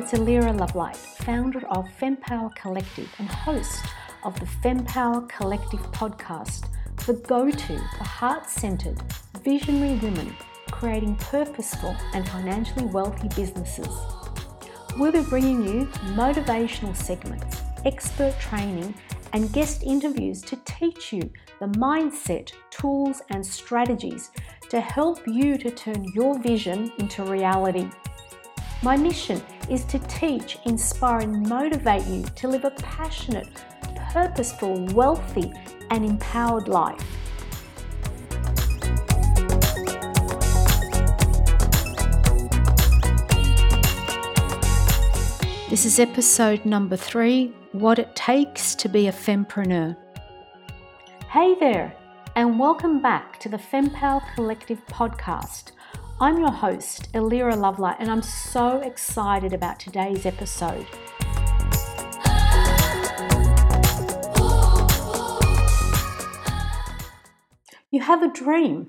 it's Illira Lovelight, founder of FemPower Collective and host of the FemPower Collective podcast, the go to for heart centered, visionary women creating purposeful and financially wealthy businesses. We'll be bringing you motivational segments, expert training, and guest interviews to teach you the mindset, tools, and strategies to help you to turn your vision into reality. My mission is to teach, inspire, and motivate you to live a passionate, purposeful, wealthy, and empowered life. This is episode number three What It Takes to Be a Fempreneur. Hey there, and welcome back to the FemPower Collective podcast. I'm your host, Illira Lovelight, and I'm so excited about today's episode. You have a dream,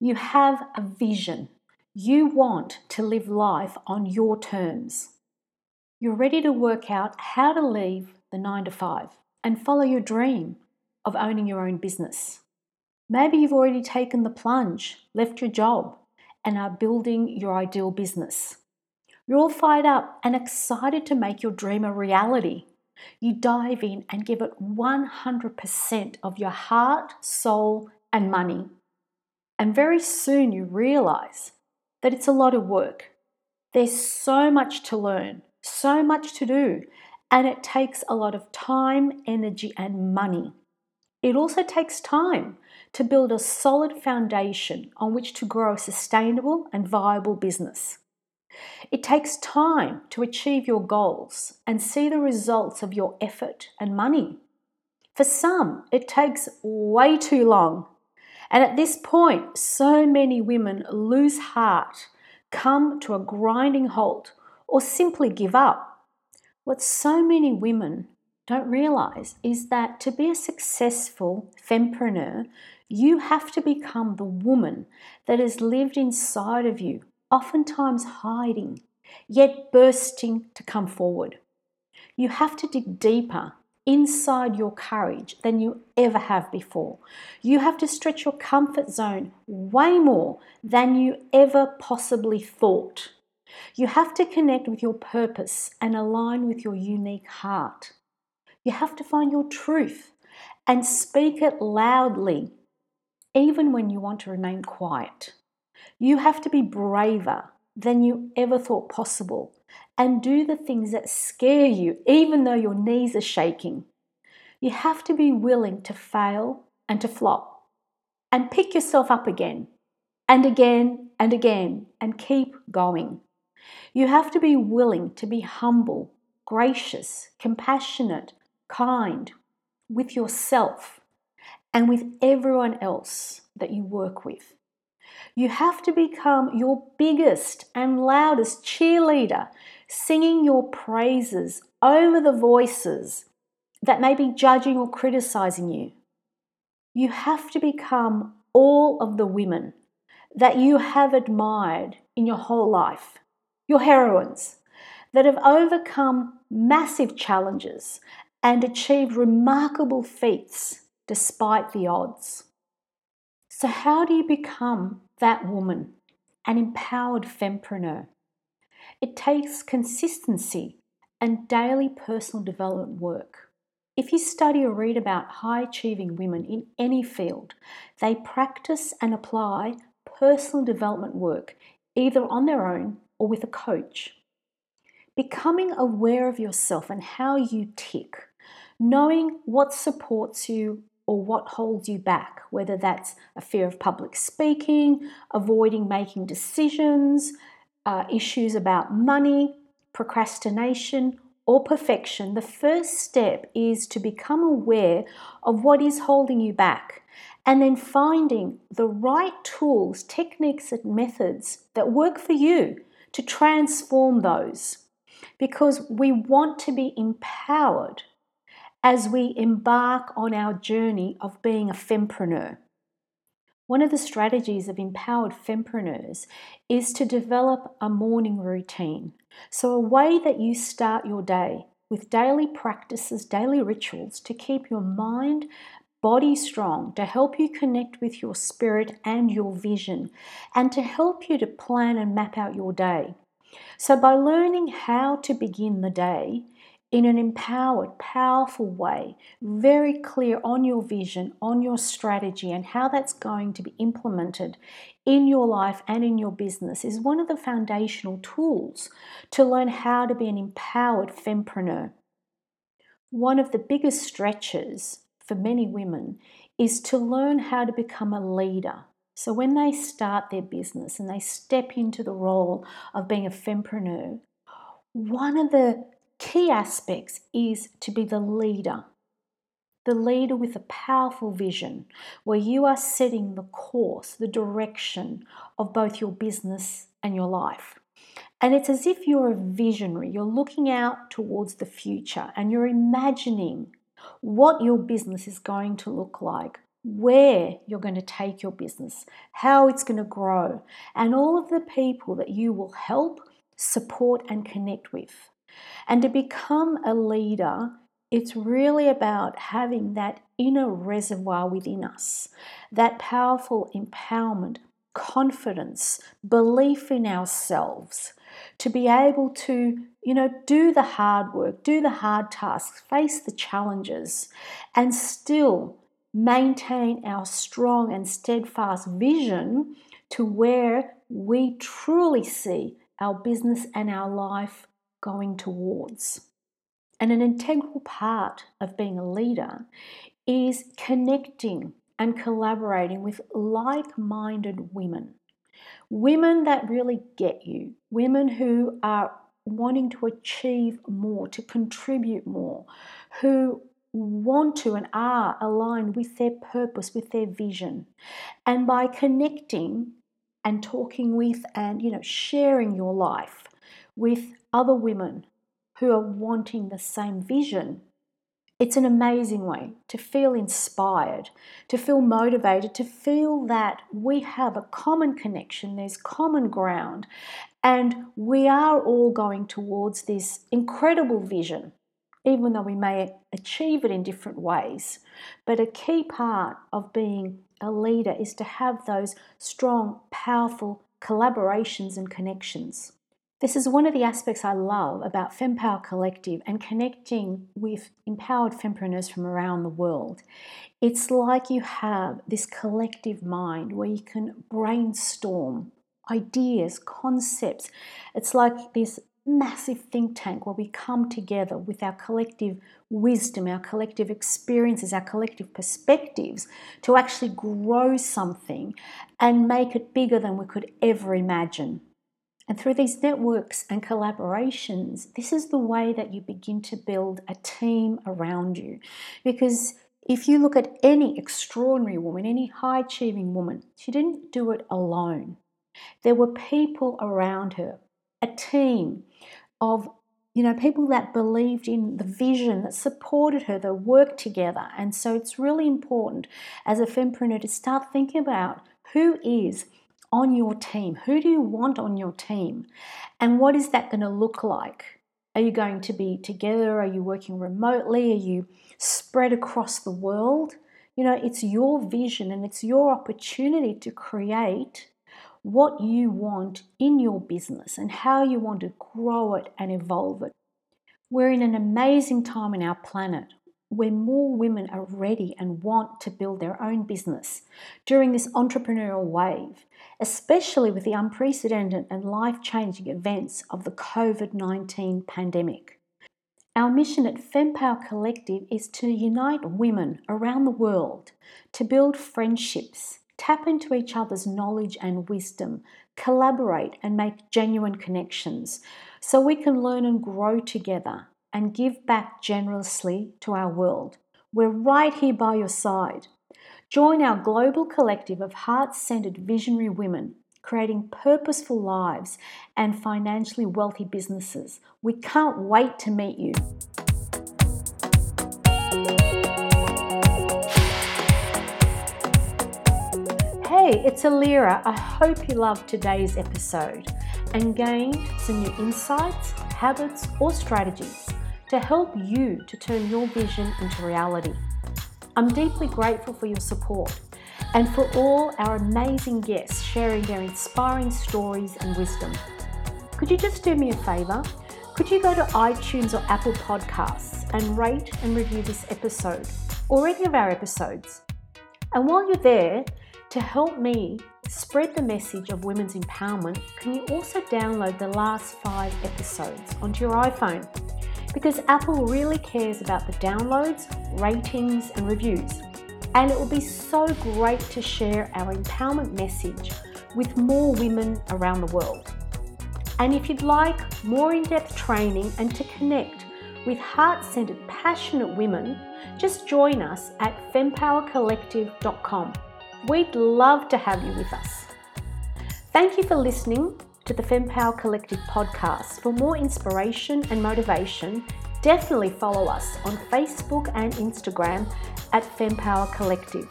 you have a vision, you want to live life on your terms. You're ready to work out how to leave the nine to five and follow your dream of owning your own business. Maybe you've already taken the plunge, left your job, and are building your ideal business. You're all fired up and excited to make your dream a reality. You dive in and give it 100% of your heart, soul, and money. And very soon you realize that it's a lot of work. There's so much to learn, so much to do, and it takes a lot of time, energy, and money. It also takes time to build a solid foundation on which to grow a sustainable and viable business. It takes time to achieve your goals and see the results of your effort and money. For some, it takes way too long. And at this point, so many women lose heart, come to a grinding halt, or simply give up. What so many women don't realize is that to be a successful fempreneur, you have to become the woman that has lived inside of you, oftentimes hiding, yet bursting to come forward. You have to dig deeper inside your courage than you ever have before. You have to stretch your comfort zone way more than you ever possibly thought. You have to connect with your purpose and align with your unique heart. You have to find your truth and speak it loudly, even when you want to remain quiet. You have to be braver than you ever thought possible and do the things that scare you, even though your knees are shaking. You have to be willing to fail and to flop and pick yourself up again and again and again and keep going. You have to be willing to be humble, gracious, compassionate, kind with yourself and with everyone else that you work with. You have to become your biggest and loudest cheerleader, singing your praises over the voices that may be judging or criticizing you. You have to become all of the women that you have admired in your whole life your heroines that have overcome massive challenges and achieved remarkable feats despite the odds. So, how do you become that woman, an empowered fempreneur? It takes consistency and daily personal development work. If you study or read about high achieving women in any field, they practice and apply personal development work either on their own or with a coach. Becoming aware of yourself and how you tick, knowing what supports you or what holds you back, whether that's a fear of public speaking, avoiding making decisions, uh, issues about money, procrastination, or perfection, the first step is to become aware of what is holding you back and then finding the right tools, techniques, and methods that work for you to transform those. Because we want to be empowered as we embark on our journey of being a fempreneur. One of the strategies of empowered fempreneurs is to develop a morning routine. So, a way that you start your day with daily practices, daily rituals to keep your mind, body strong, to help you connect with your spirit and your vision, and to help you to plan and map out your day. So, by learning how to begin the day, in an empowered, powerful way, very clear on your vision, on your strategy, and how that's going to be implemented in your life and in your business is one of the foundational tools to learn how to be an empowered fempreneur. One of the biggest stretches for many women is to learn how to become a leader. So when they start their business and they step into the role of being a fempreneur, one of the key aspects is to be the leader. The leader with a powerful vision where you are setting the course, the direction of both your business and your life. And it's as if you're a visionary. You're looking out towards the future and you're imagining what your business is going to look like, where you're going to take your business, how it's going to grow, and all of the people that you will help, support, and connect with. And to become a leader, it's really about having that inner reservoir within us, that powerful empowerment, confidence, belief in ourselves, to be able to, you know, do the hard work, do the hard tasks, face the challenges, and still maintain our strong and steadfast vision to where we truly see our business and our life going towards. And an integral part of being a leader is connecting and collaborating with like minded women. Women that really get you, women who are wanting to achieve more, to contribute more, who want to and are aligned with their purpose, with their vision. And by connecting and talking with and you know sharing your life with other women who are wanting the same vision. It's an amazing way to feel inspired, to feel motivated, to feel that we have a common connection, there's common ground, and we are all going towards this incredible vision, even though we may achieve it in different ways. But a key part of being a leader is to have those strong, powerful collaborations and connections. This is one of the aspects I love about FemPower Collective and connecting with empowered fempreneurs from around the world. It's like you have this collective mind where you can brainstorm ideas, concepts. It's like this massive think tank where we come together with our collective wisdom, our collective experiences, our collective perspectives to actually grow something and make it bigger than we could ever imagine. And through these networks and collaborations, this is the way that you begin to build a team around you. Because if you look at any extraordinary woman, any high achieving woman, she didn't do it alone. There were people around her, a team of you know, people that believed in the vision, that supported her, that worked together. And so it's really important as a fempreneur to start thinking about who is on your team? Who do you want on your team? And what is that going to look like? Are you going to be together? Are you working remotely? Are you spread across the world? You know, it's your vision and it's your opportunity to create what you want in your business and how you want to grow it and evolve it. We're in an amazing time in our planet where more women are ready and want to build their own business during this entrepreneurial wave, especially with the unprecedented and life changing events of the COVID 19 pandemic. Our mission at FemPower Collective is to unite women around the world to build friendships, tap into each other's knowledge and wisdom, collaborate and make genuine connections so we can learn and grow together and give back generously to our world. We're right here by your side. Join our global collective of heart centered visionary women creating purposeful lives and financially wealthy businesses. We can't wait to meet you. Hey, it's Illira. I hope you loved today's episode and gained some new insights, habits, or strategies to help you to turn your vision into reality. I'm deeply grateful for your support and for all our amazing guests sharing their inspiring stories and wisdom. Could you just do me a favour? Could you go to iTunes or Apple Podcasts and rate and review this episode or any of our episodes? And while you're there, to help me spread the message of women's empowerment, can you also download the last five episodes onto your iPhone? Because Apple really cares about the downloads, ratings, and reviews. And it will be so great to share our empowerment message with more women around the world. And if you'd like more in depth training and to connect with heart centered, passionate women, just join us at fempowercollective.com. We'd love to have you with us. Thank you for listening to the FemPower Collective podcast. For more inspiration and motivation, definitely follow us on Facebook and Instagram at FemPower Collective.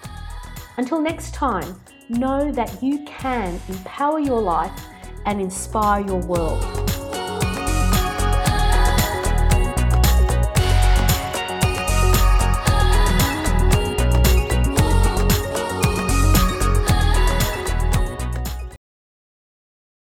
Until next time, know that you can empower your life and inspire your world.